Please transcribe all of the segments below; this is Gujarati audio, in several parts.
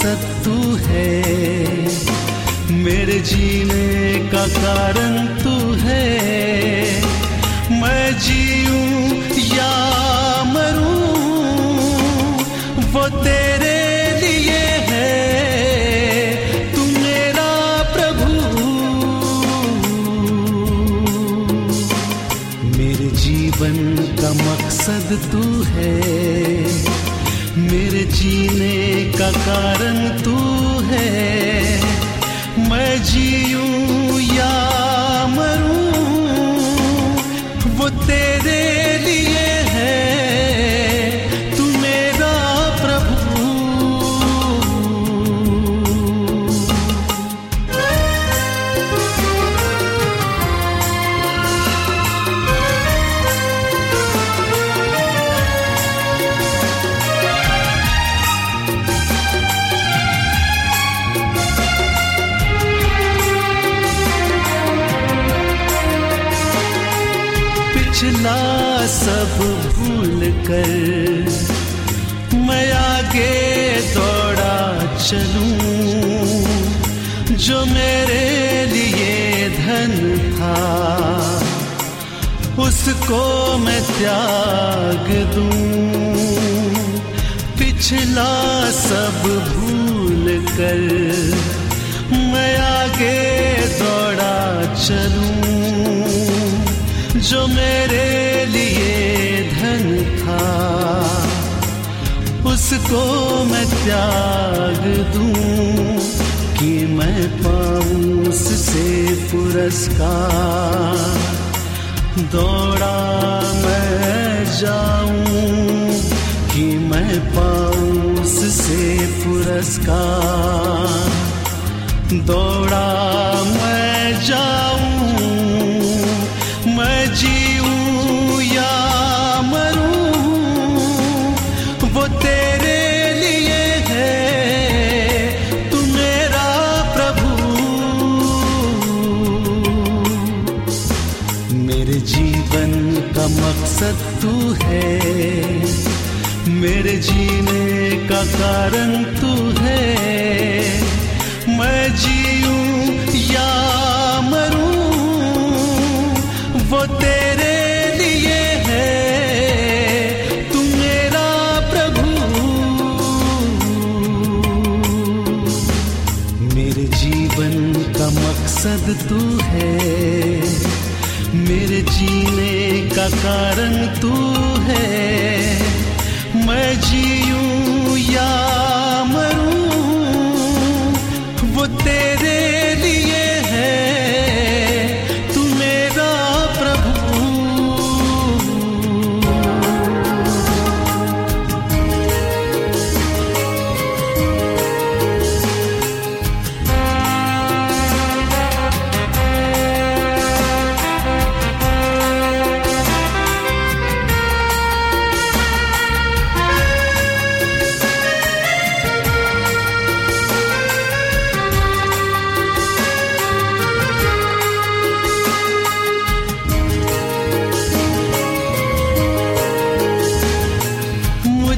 मकसद तू है। मेरे जीने का कारण तू है। मैं जीऊं या मरूं, वो तेरे लिए है। तू मेरा प्रभु। मेरे जीवन का मकसद तू है। जीने का कारण तू है मैं जीऊं या मरूं वो तेरे भूल कर मैं आगे दौड़ा चलूँ, जो मेरे लिए धन था, उसको मैं त्याग दूँ। पिछला सब भूल कर मैं आगे दौड़ा चलूँ, जो मेरे लिए धन था। उसको मैं त्याग दूँ कि मैं पाऊँ उससे पुरस्कार। दौड़ा मैं जाऊँ कि मैं पाऊँ उससे पुरस्कार। दौड़ा मैं जाऊँ तू है। मेरे जीने का कारण तू है। मैं जीऊं या मरूं, वो तेरे लिए है। तू मेरा प्रभु। मेरे जीवन का मकसद तू है। मेरे जीने का कारण तू है मैं जीऊं या मरूं वो तेरे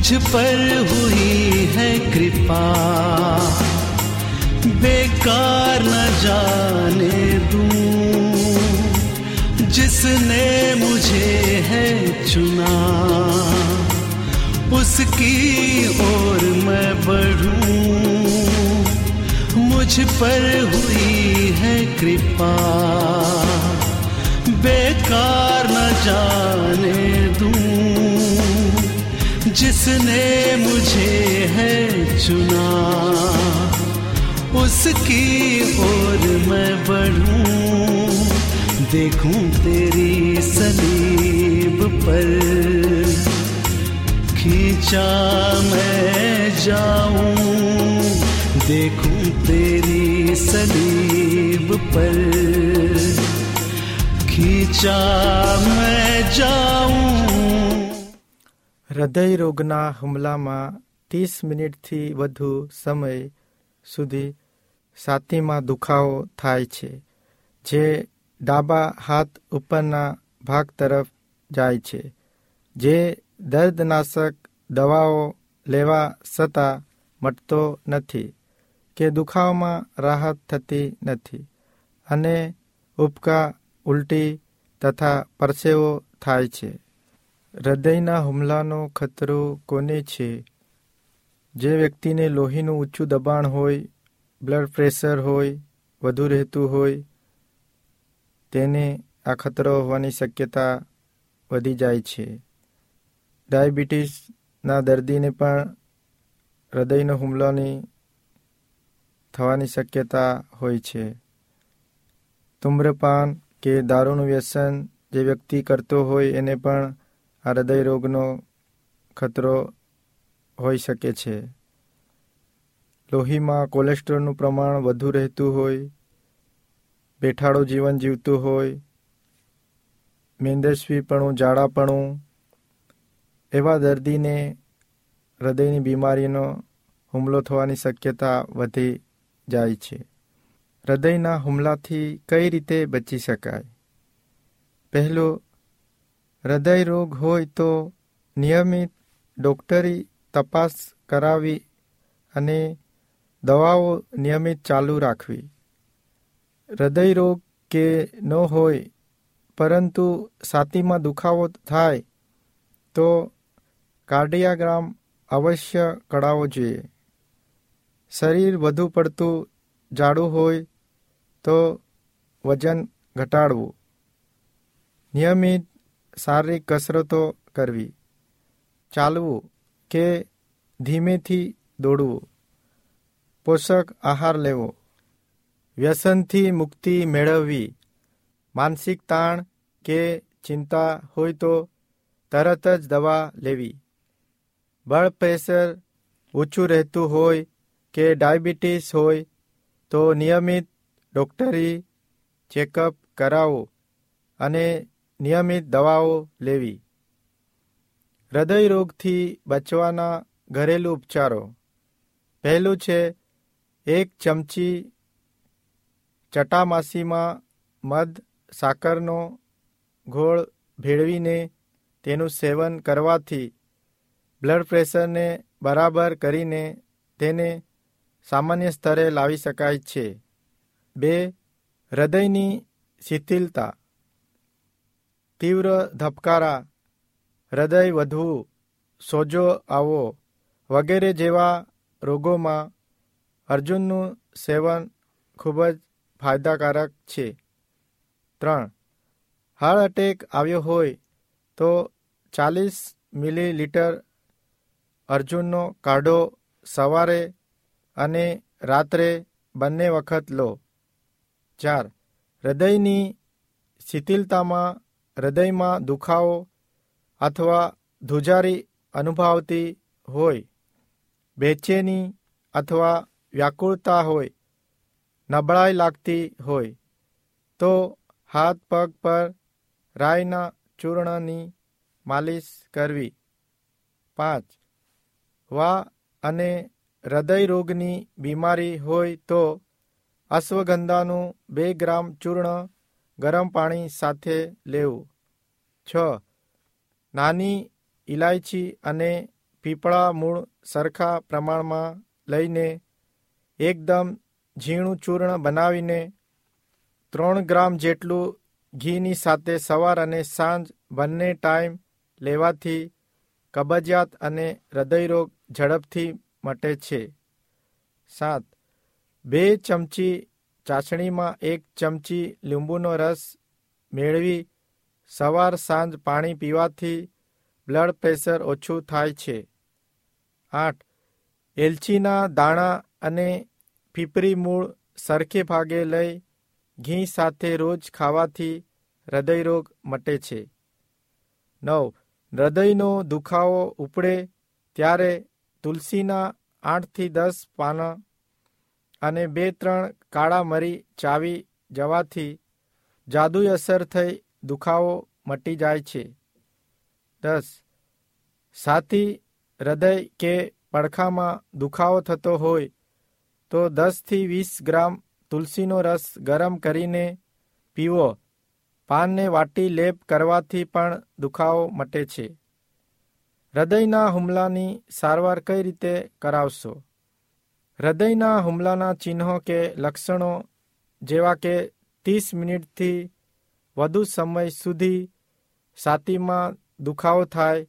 मुझ पर हुई है कृपा। बेकार न जाने दूँ, जिसने मुझे है चुना। उसकी ओर मैं बढ़ूं, मुझ पर हुई है कृपा। बेकार न जाने दूँ जिसने मुझे है चुना उसकी ओर मैं बढ़ूं देखूं तेरी सलीब पर खींचा मैं जाऊं देखूं तेरी सलीब पर खींचा मैं जाऊं હૃદય રોગના હુમલામાં ત્રીસ મિનિટથી વધુ સમય સુધી છાતીમાં દુખાવો થાય છે, જે ડાબા હાથ ઉપરના ભાગ તરફ જાય છે, જે દર્દનાશક દવાઓ લેવા છતાં મટતો નથી કે દુખાવામાં રાહત થતી નથી અને ઉપકા ઉલટી તથા પરસેવો થાય છે. હૃદયના હુમલાનો ખતરો કોને છે? જે વ્યક્તિને લોહીનું ઊંચું દબાણ હોય બ્લડ પ્રેશર હોય, વધુ રહેતું હોય, તેને આ ખતરો હોવાની શક્યતા વધી જાય છે. ડાયાબિટીસના દર્દીને પણ હૃદયનો હુમલાની થવાની શક્યતા હોય છે. ધૂમ્રપાન કે દારૂનું વ્યસન જે વ્યક્તિ કરતો હોય એને પણ આ હૃદય રોગનો ખતરો હોઈ શકે છે. લોહીમાં કોલેસ્ટ્રોલનું પ્રમાણ વધુ રહેતું હોય, બેઠાડો જીવન જીવતું હોય, મેંદસ્વીપણું જાડાપણું એવા દર્દીને હૃદયની બીમારીનો હુમલો થવાની શક્યતા વધી જાય છે. હૃદયના હુમલાથી કઈ રીતે બચી શકાય? પહેલું હૃદય રોગ હોય તો નિયમિત ડોક્ટરી તપાસ કરાવી અને દવાઓ નિયમિત ચાલુ રાખવી. હૃદય રોગ કે ન હોય, પરંતુ છાતીમાં દુખાવો થાય, તો કાર્ડિયાગ્રામ અવશ્ય કરાવવો જોઈએ. શરીર વધુ પડતું જાડું હોય, તો વજન ઘટાડવું. નિયમિત શારીરિક કસરતો કરવી. ચાલવું કે ધીમેથી દોડવું. પોષક આહાર લેવો. વ્યસનથી મુક્તિ મેળવવી. માનસિક તાણ કે ચિંતા હોય તો તરત જ દવા લેવી. બ્લડ પ્રેશર ઊંચું રહેતું હોય કે ડાયાબિટીસ હોય તો નિયમિત ડૉક્ટરી ચેકઅપ કરાવો અને નિયમિત દવાઓ લેવી. હૃદયરોગથી બચવાના ઘરેલું ઉપચારો. પહેલું છે, એક ચમચી ચટામાસીમાં મધ, સાકરનો ગોળ ભેળવીને તેનું સેવન કરવાથી બ્લડ પ્રેશરને બરાબર કરીને તેને સામાન્ય સ્તરે લાવી શકાય છે. બે, હૃદયની શિથિલતા. તીવ્ર ધબકારા, હૃદય વધવું સોજો આવવો વગેરે જેવા રોગોમાં અર્જુનનું સેવન ખૂબ જ ફાયદાકારક છે. ત્રણ, હાર્ટ એટેક આવ્યો હોય તો ચાલીસ મિલીલીટર અર્જુનનો કાઢો સવારે અને રાત્રે બંને વખત લો. ચાર, હૃદયની શિથિલતામાં હૃદયમાં દુખાવો અથવા ધુજારી અનુભવતી હોય, બેચેની અથવા વ્યાકુળતા હોય, નબળાઈ લાગતી હોય, તો હાથ પગ પર રાયના ચૂર્ણની માલિશ કરવી. પાંચ. વા અને હૃદય રોગની બીમારી હોય તો અશ્વગંધાનું બે ગ્રામ ચૂર્ણ ગરમ પાણી સાથે લેવું. છ. નાની ઇલાયચી અને પીપળા મૂળ સરખા પ્રમાણમાં લઈને એકદમ ઝીણું ચૂર્ણ બનાવીને ત્રણ ગ્રામ જેટલું ઘીની સાથે સવાર અને સાંજ બંને ટાઈમ લેવાથી કબજિયાત અને હૃદયરોગ ઝડપથી મટે છે. સાત. બે ચમચી ચાસણીમાં એક ચમચી લીંબુનો રસ મેળવી સવાર સાંજ પાણી પીવાથી બ્લડ પ્રેશર ઓછું થાય છે. આઠ. એલચીના દાણા અને પીપરી મૂળ સરખે ભાગે લઈ ઘી સાથે રોજ ખાવાથી હૃદયરોગ મટે છે. નવ. હૃદયનો દુખાવો ઉપડે ત્યારે તુલસીના આઠથી દસ પાના અને બે ત્રણ કાળા મરી ચાવી જવાથી જાદુઈ અસર થઈ દુખાવો મટી જાય છે. દસ. સાથી હૃદય કે પડખામાં દુખાવો થતો હોય તો દસથી વીસ ગ્રામ તુલસીનો રસ ગરમ કરીને પીવો. પાનને વાટી લેપ કરવાથી પણ દુખાવો મટે છે. હૃદયના હુમલાની સારવાર કઈ રીતે કરાવશો? હૃદયના હુમલાના ચિહ્નો કે લક્ષણો જેવા કે ત્રીસ મિનિટથી વધુ સમય સુધી છાતીમાં દુખાવો થાય,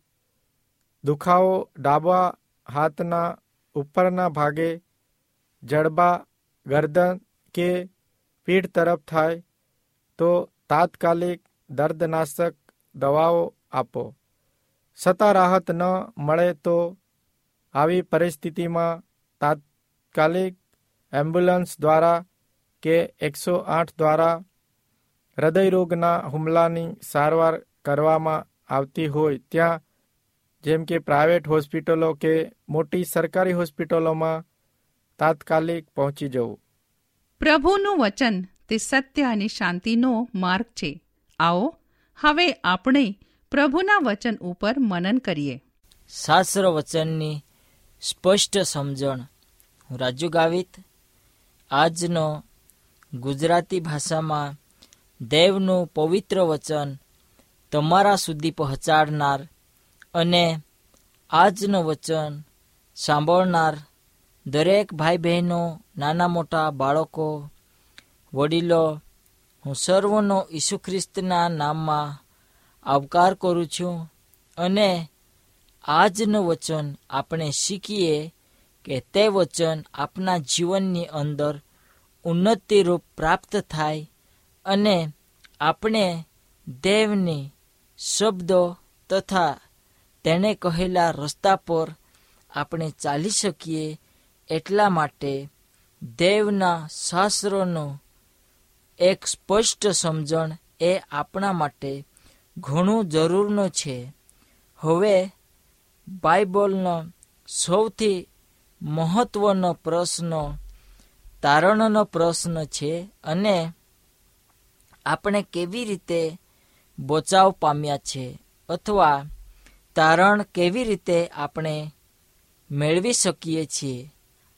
દુખાવો ડાબા હાથના ઉપરના ભાગે, જડબા, ગરદન કે પીઠ તરફ થાય, તો તાત્કાલિક દર્દનાશક દવાઓ આપો. છતાં રાહત ન મળે તો આવી પરિસ્થિતિમાં તાત્કાલિક એમ્બ્યુલન્સ દ્વારા કે એકસો આઠ દ્વારા હૃદયરોગના હુમલાની સારવાર કરવામાં આવતી હોય ત્યાં જેમ કે પ્રાઇવેટ હોસ્પિટલો કે મોટી સરકારી હોસ્પિટલોમાં તાત્કાલિક પહોંચી જવું. પ્રભુનું વચન તે સત્ય અને શાંતિનો માર્ગ છે. આવો હવે આપણે પ્રભુના વચન ઉપર મનન કરીએ. શાસ્ત્ર વચનની સ્પષ્ટ સમજણ હું રાજુ ગાવિત, આજનો ગુજરાતી ભાષામાં દેવનું પવિત્ર વચન તમારા સુધી પહોંચાડનાર અને આજનું વચન સાંભળનાર દરેક ભાઈ બહેનો નાના મોટા બાળકો, વડીલો, હું સર્વનો ઈસુ ખ્રિસ્તના નામમાં આવકાર કરું છું અને આજનું વચન આપણે શીખીએ કે તે વચન આપણા જીવનની અંદર ઉન્નતિરૂપ પ્રાપ્ત થાય અને આપણે દેવની શબ્દો તથા તેણે કહેલા રસ્તા પર આપણે ચાલી શકીએ એટલા માટે દેવના શાસ્ત્રોનો એક સ્પષ્ટ સમજણ એ આપણા માટે ઘણું જરૂરનો છે. હવે બાઇબલનો સૌથી મહત્વનો પ્રશ્ન, તારણનો પ્રશ્ન છે અને આપણે કેવી રીતે બચાવ પામ્યા છે અથવા તારણ કેવી રીતે આપણે મેળવી શકીએ છીએ,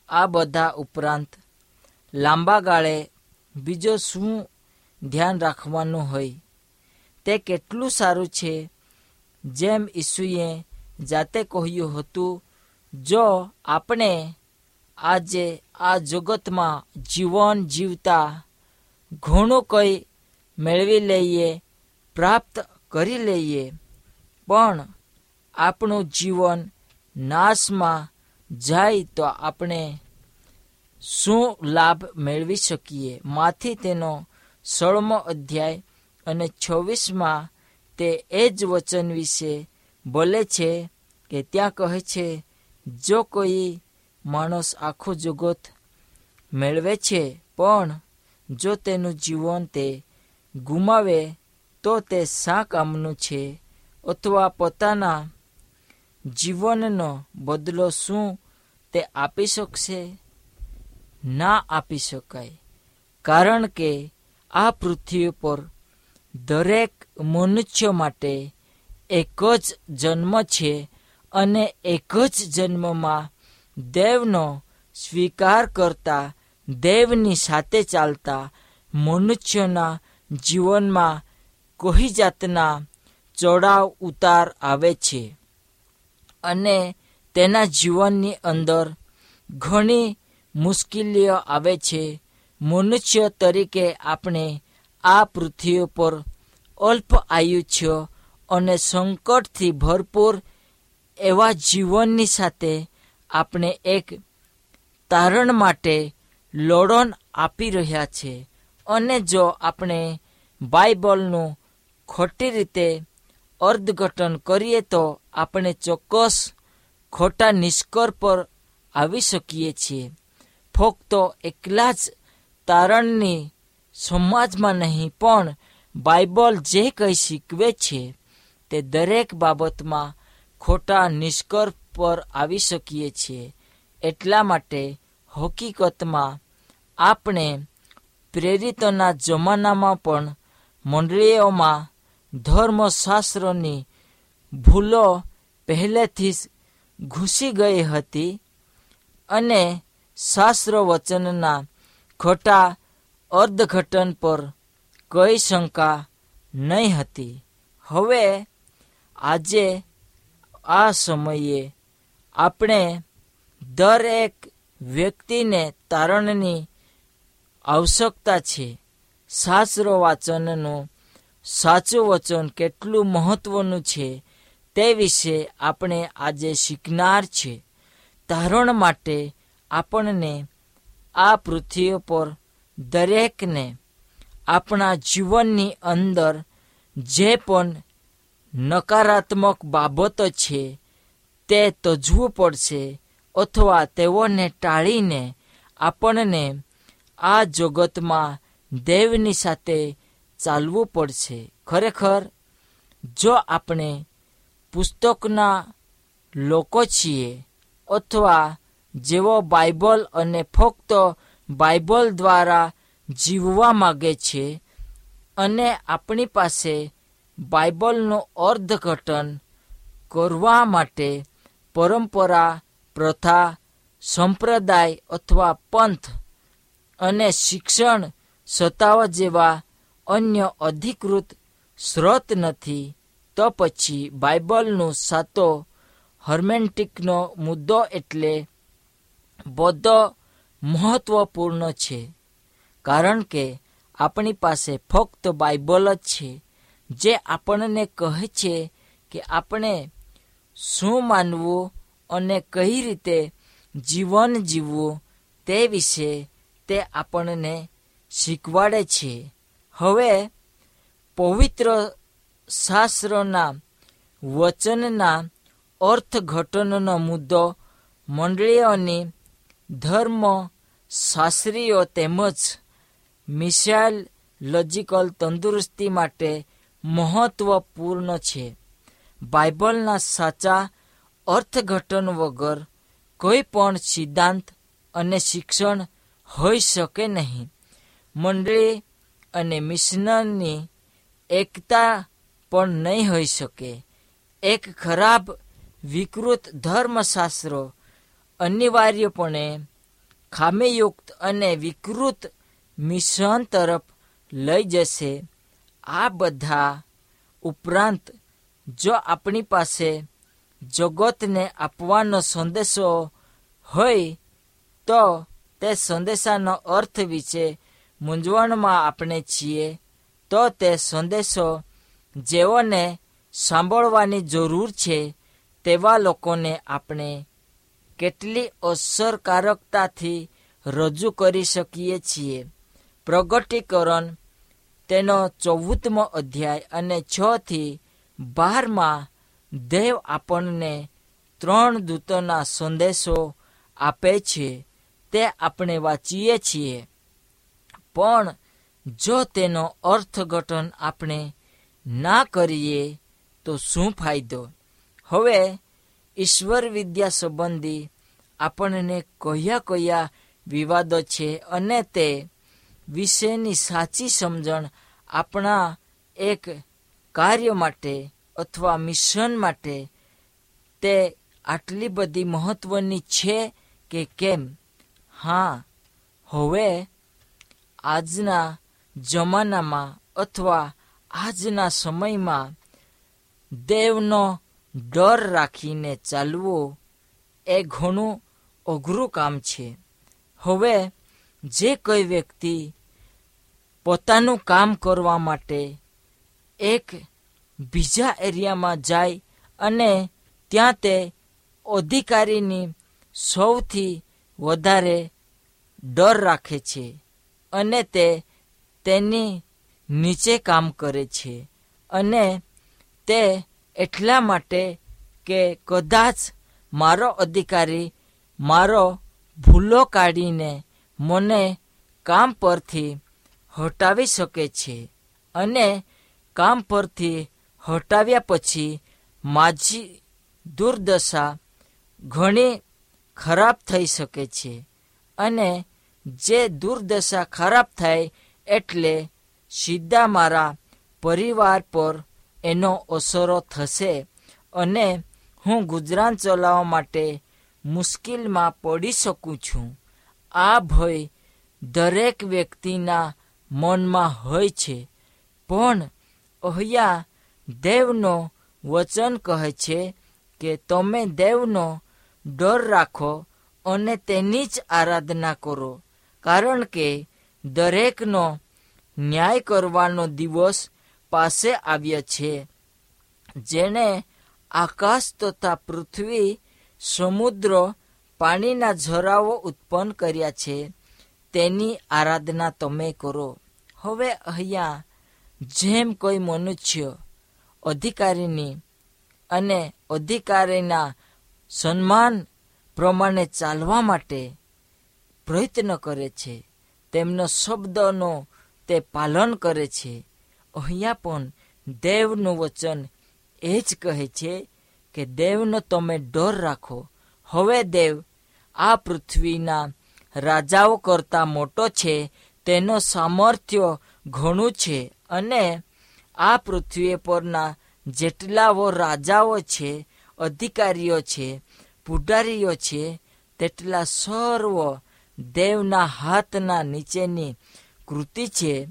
આ બધા ઉપરાંત લાંબા ગાળે બીજો શું ધ્યાન રાખવાનું હોય, તે કેટલું સારું છે, જેમ ઈસુએ જાતે કહ્યું હતું જો આપણે આજે આ જગતમાં જીવન જીવતા ઘણું કંઈ મેળવી લઈએ, પ્રાપ્ત કરી લઈએ, પણ આપણું જીવન નાશમાં જાય તો આપણે શું લાભ મેળવી શકીએ? માથી તેનો સોળમો અધ્યાય અને છવ્વીસમાં તે એ જ વચન વિશે બોલે છે કે ત્યાં કહે છે જો કોઈ માણસ આખું જગત મેળવે છે, પણ જો તેનું જીવન તે ગુમાવે, તો તે શા કામનું છે અથવા પોતાના જીવનનો બદલો શું તે આપી શકશે? ના આપી શકાય, કારણ કે આ પૃથ્વી પર દરેક મનુષ્ય માટે એક જ જન્મ છે અને એક જ જન્મમાં દેવનો સ્વીકાર કરતા દેવની સાથે ચાલતા મનુષ્યના જીવનમાં કોઈ જાતના ચડાવ ઉતાર આવે છે. અને તેના જીવનની અંદર ઘણી મુશ્કેલીઓ આવે છે. મનુષ્ય તરીકે આપણે આ પૃથ્વી પર અલ્પ આયુષ્ય અને સંકટથી ભરપૂર એવા જીવનની સાથે આપણે એક તારણ માટે લોડન આપી રહ્યા છે. અને જો આપણે બાઇબલનું ખોટી રીતે અર્થઘટન કરીએ તો આપણે ચોક્કસ ખોટા નિષ્કર પર આવી શકીએ છીએ. ફક્ત એકલા જ તારણની સમાજમાં નહીં, પણ બાઇબલ જે કંઈ શીખવે છે તે દરેક બાબતમાં ખોટા નિષ્કર્ષ પર આવી શકીએ છીએ. એટલા માટે હકીકતમાં આપણે પ્રેરિતોના જમાનામાં પણ મંડળીઓમાં ધર્મશાસ્ત્રની ભૂલો પહેલેથી જ ઘૂસી ગઈ હતી અને શાસ્ત્ર વચનના ખોટા અર્ધઘટન પર કઈ શંકા નહીં હતી. હવે આજે આ સમયે આપણે દરેક વ્યક્તિને તારણની આવશ્યકતા છે. શાસ્ત્ર વાચનનું સાચું વચન કેટલું મહત્વનું છે તે વિશે આપણે આજે શીખનાર છે. તારણ માટે આપણને આ પૃથ્વી પર દરેકને આપણા જીવનની અંદર જે પણ નકારાત્મક બાબતો છે. તે તજવું પડશે અથવા તેઓને ટાળીને આપણને આ જગતમાં દેવની સાથે ચાલવું પડશે. ખરેખર, જો આપણે પુસ્તકના લોકો છીએ અથવા જેઓ બાઇબલ અને ફક્ત બાઇબલ દ્વારા જીવવા માગે છે અને આપણી પાસે બાઇબલનું અર્થઘટન કરવા માટે પરંપરા, પ્રથા, સંપ્રદાય અથવા પંથ અને શિક્ષણ સત્તાવ જેવા અન્ય અધિકૃત સ્રોત નથી, તો પછી બાઇબલનો સાતો હર્મેન્ટિકનો મુદ્દો એટલે બધો મહત્વપૂર્ણ છે. કારણ કે આપણી પાસે ફક્ત બાઇબલ જ છે. જે આપણને કહે છે કે આપણે શું માનવું અને કઈ રીતે જીવન જીવવું તે વિશે તે આપણને શીખવાડે છે. હવે પવિત્ર શાસ્ત્રના વચનના અર્થઘટનનો મુદ્દો મંડળીઓની ધર્મ શાસ્ત્રીઓ તેમજ મિસાઇલ લોજિકલ તંદુરસ્તી માટે મહત્વપૂર્ણ છે. બાઇબલના સાચા અર્થઘટન વગર કોઈ પણ સિદ્ધાંત અને શિક્ષણ હોઈ શકે નહીં. મંડળી અને મિશનની એકતા પણ નહીં હોઈ શકે. એક ખરાબ વિકૃત ધર્મશાસ્ત્રો અનિવાર્યપણે ખામીયુક્ત અને વિકૃત મિશન તરફ લઈ જશે. આ બધા ઉપરાંત જો આપણી પાસે જગતને આપવાનો સંદેશો હોય તો તે સંદેશાનો અર્થ વિશે મૂંઝવણમાં આપણે છીએ, તો તે સંદેશો જેઓને સાંભળવાની જરૂર છે તેવા લોકોને આપણે કેટલી અસરકારકતાથી રજૂ કરી શકીએ છીએ. પ્રગટીકરણ તેનો ચૌદમો અધ્યાય અને છ થી બારમાં દેવ આપણને ત્રણ દૂતોના સંદેશો આપે છે. તે આપણે વાંચીએ છીએ. પણ જો તેનો અર્થઘટન આપણે ના કરીએ, તો શું ફાયદો? હવે ઈશ્વર વિદ્યા સંબંધી આપણને કયા કયા વિવાદો છે અને તે વિશેની સાચી સમજણ આપણા એક કાર્ય માટે અથવા મિશન માટે તે આટલી બધી મહત્વની છે કે કેમ? હા, હવે આજના જમાનામાં અથવા આજના સમયમાં દેવનો ડર રાખીને ચાલવો એ ઘણું અઘરું કામ છે. હવે જે કોઈ વ્યક્તિ પોતાનું કામ કરવા માટે એક બીજા એરિયામાં જાય અને ત્યાં તે અધિકારીની સૌથી વધારે ડર રાખે છે અને તે તેની નીચે કામ કરે છે અને તે એટલા માટે કે કદાચ મારો અધિકારી મારો ભૂલો કાઢીને મને કામ પરથી હટાવી શકે છે અને કામ પરથી હટાવ્યા પછી માજી દુર્દશા ઘણી ખરાબ થઈ શકે છે અને જે દુર્દશા ખરાબ થાય એટલે સીધા મારા પરિવાર પર એનો અસરો થશે અને હું ગુજરાન ચલાવવા માટે મુશ્કેલમાં પડી શકું છું. આ ભય દરેક વ્યક્તિના મનમાં હોય છે. પણ અહીંયા દેવનો વચન કહે છે કે તમે દેવનો ડર રાખો અને તેની જ આરાધના કરો. કારણ કે દરેકનો ન્યાય કરવાનો દિવસ પાસે આવ્યો છે. જેણે આકાશ તથા પૃથ્વી, સમુદ્ર પાણીના ઝરાઓ ઉત્પન્ન કર્યા છે, તેની આરાધના તમે કરો. હવે અહીંયા જેમ કોઈ મનુષ્ય અધિકારીની અને અધિકારીના સન્માન પ્રમાણે ચાલવા માટે પ્રયત્ન કરે છે, તેમનો શબ્દનો તે પાલન કરે છે, અહીંયા પણ દેવનું વચન એ જ કહે છે કે દેવનો તમે ડર રાખો. હવે દેવ, આ પૃથ્વીના રાજાઓ કરતા મોટો છે, તેનો સામર્થ્ય ઘણું છે અને આ પૃથ્વી પરના જેટલાઓ રાજાઓ છે, અધિકારીઓ છે, પુઢારીઓ છે, તેટલા સર્વ દેવના હાથના નીચેની કૃતિ છે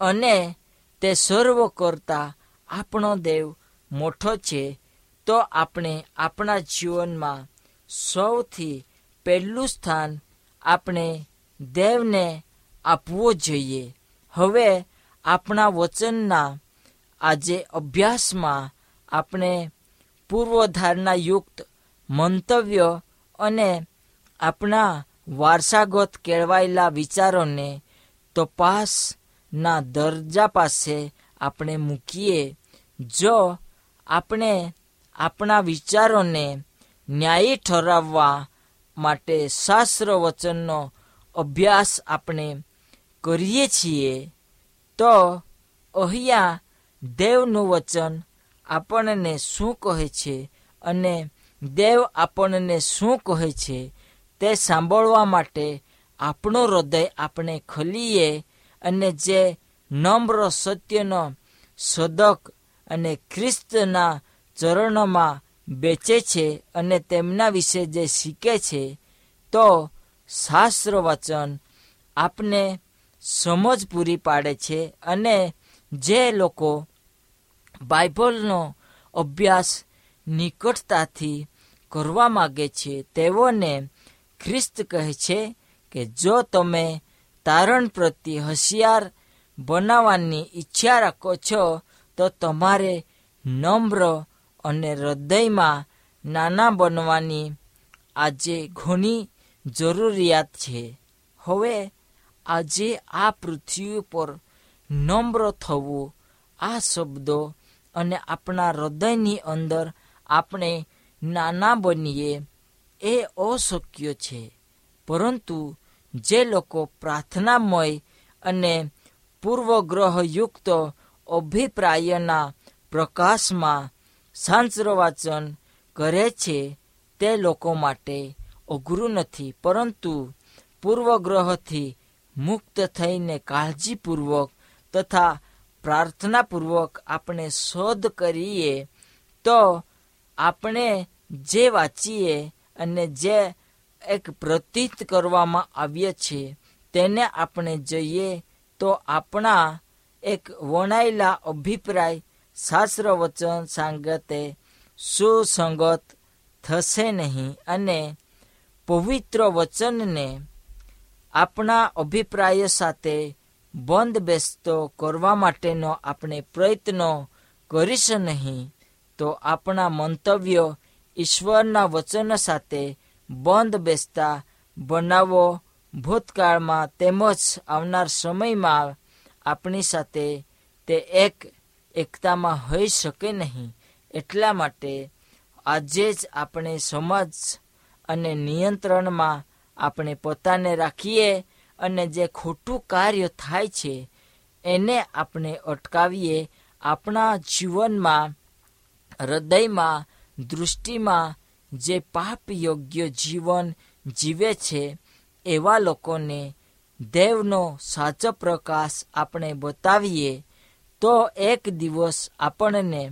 અને તે સર્વ કરતા આપણો દેવ મોટો છે. તો આપણે આપણા જીવનમાં સૌથી પહેલું સ્થાન આપણે દેવને આપવું જોઈએ. હવે આપણા વચનના આજે અભ્યાસમાં આપણે પૂર્વધારણા યુક્ત મંતવ્ય અને આપણા વારસાગત કેળવાયેલા વિચારોને તપાસના દરજા પાસે આપણે મૂકીએ. જો આપણે આપણા વિચારોને ન્યાયી ઠરાવવા માટે શાસ્ત્ર વચનનો અભ્યાસ આપણે કરીએ છીએ, તો અહીંયા દેવનું વચન આપણને શું કહે છે અને દેવ આપણને શું કહે છે તે સાંભળવા માટે આપણું હૃદય આપણે ખલીએ અને જે નમ્ર સત્યનો સદક અને ખ્રિસ્તના ચરણોમાં બેચે છે અને તેમના વિશે જે શીખે છે, તો શાસ્ત્ર વચન આપને સમજ પૂરી પાડે છે અને જે લોકો બાઇબલનો અભ્યાસ નિકટતાથી કરવા માગે છે, તેઓને ખ્રિસ્ત કહે છે કે જો તમે તારણ પ્રત્યે હોશિયાર બનાવવાની ઈચ્છા રાખો છો, તો તમારે નમ્ર અને હૃદયમાં નાના બનવાની આજે ઘણી જરૂરિયાત છે. હવે આજે આ પૃથ્વી પર નમ્ર થવું આ શબ્દો અને આપણા હૃદયની અંદર આપણે નાના બનીએ એ અશક્ય છે. પરંતુ જે લોકો પ્રાર્થનામય અને પૂર્વગ્રહયુક્ત અભિપ્રાયના પ્રકાશમાં શાંત્ર વાચન કરે છે તે લોકો માટે અઘરું નથી, પરંતુ પૂર્વગ્રહથી મુક્ત થઈને કાળજીપૂર્વક તથા પ્રાર્થનાપૂર્વક આપણે શોધ કરીએ તો આપણે જે વાંચીએ અને જે એક પ્રતીત કરવામાં આવીએ છે તેને આપણે જઈએ તો આપણા એક વણાયેલા અભિપ્રાય શાસ્ત્ર વચન સાંગતે સુસંગત થશે નહીં અને પવિત્ર વચનને આપણા અભિપ્રાય સાથે બંધ બેસતો કરવા માટેનો આપણે પ્રયત્નો કરીશું નહીં, તો આપણા મંતવ્યો ઈશ્વરના વચન સાથે બંધ બેસતા બનાવો. ભૂતકાળમાં તેમજ આવનાર સમયમાં આપણી સાથે તે એક એકતામાં હોઈ શકે નહીં. એટલા માટે આજે જ આપણે સમજ અને નિયંત્રણમાં આપણે પોતાને રાખીએ અને જે ખોટું કાર્ય થાય છે, એને આપણે અટકાવીએ આપણા જીવનમાં, હૃદયમાં, દૃષ્ટિમાં જે પાપ યોગ્ય જીવન જીવે છે, એવા લોકોને દેવનો સાચો પ્રકાશ આપણે બતાવીએ તો એક દિવસ આપણને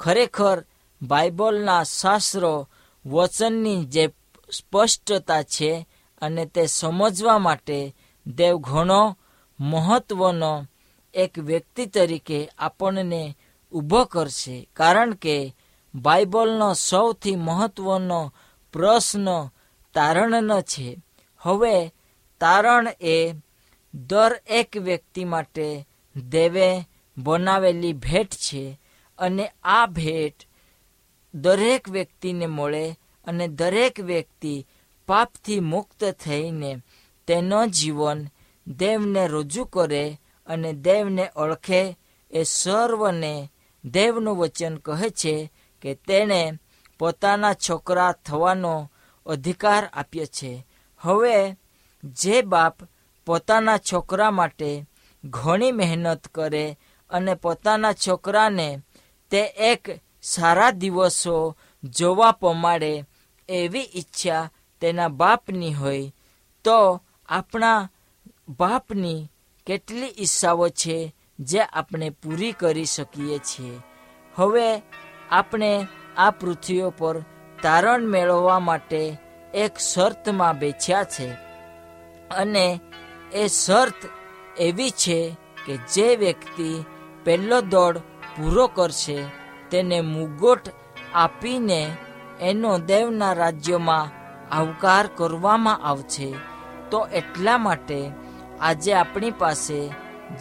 ખરેખર બાઇબલના શાસ્ત્રો, વચનની જે સ્પષ્ટતા છે અને તે સમજવા માટે દેવ ઘણો મહત્વનો એક વ્યક્તિ તરીકે આપણને ઊભો કરશે. કારણ કે બાઇબલનો સૌથી મહત્વનો પ્રશ્ન તારણનો છે. હવે તારણ એ દર એક વ્યક્તિ માટે દેવે બનાવેલી ભેટ છે અને આ ભેટ દરેક વ્યક્તિને મળે અને દરેક વ્યક્તિ પાપથી મુક્ત થઈને તેનો જીવન દેવને રજૂ કરે અને દેવને ઓળખે એ સર્વને દેવનું વચન કહે છે કે તેણે પોતાના છોકરા થવાનો અધિકાર આપ્યો છે. હવે જે બાપ પોતાના છોકરા માટે ઘણી મહેનત કરે અને પોતાના છોકરાને તે એક સારા દિવસો જોવા પમાડે એવી ઈચ્છા તેના બાપની હોય, તો આપણા બાપની કેટલી ઈચ્છાઓ છે જે આપણે પૂરી કરી શકીએ છીએ. હવે આપણે આ પૃથ્વીઓ પર તારણ મેળવવા માટે એક શર્તમાં બેઠ્યા છે અને એ શર્ત એવી છે કે જે વ્યક્તિ પહેલો દોડ પૂરો કરશે. તેને મુગોટ આપીને એનો દેવના રાજ્યમાં આવકાર કરવામાં આવશે. તો એટલા માટે આજે આપણી પાસે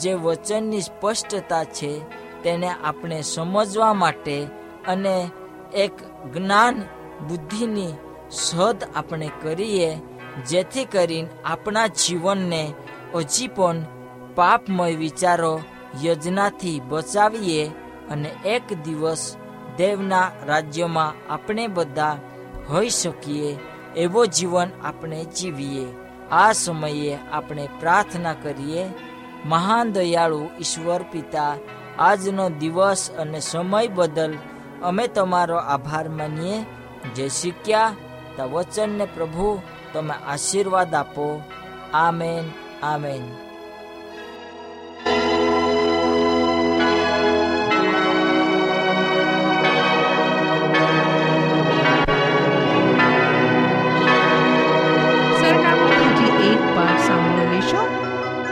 જે વચનની સ્પષ્ટતા છે તેને આપણે સમજવા માટે અને એક જ્ઞાન બુદ્ધિની શોધ આપણે કરીએ, જેથી કરીને આપણા જીવનને હજી પણ પાપમય વિચારો યોજનાથી બચાવીએ અને એક દિવસ દેવના રાજ્યમાં આપણે બધા હોઈ શકીએ, એવો જીવન આપણે જીવીએ. આ સમયે આપણે પ્રાર્થના કરીએ, મહાન દયાળુ ઈશ્વર પિતા, આજનો દિવસ અને સમય બદલ અમે તમારો આભાર માનીએ. જે શીખ્યા તા વચનને પ્રભુ, તમે આશીર્વાદ આપો. Amen amen.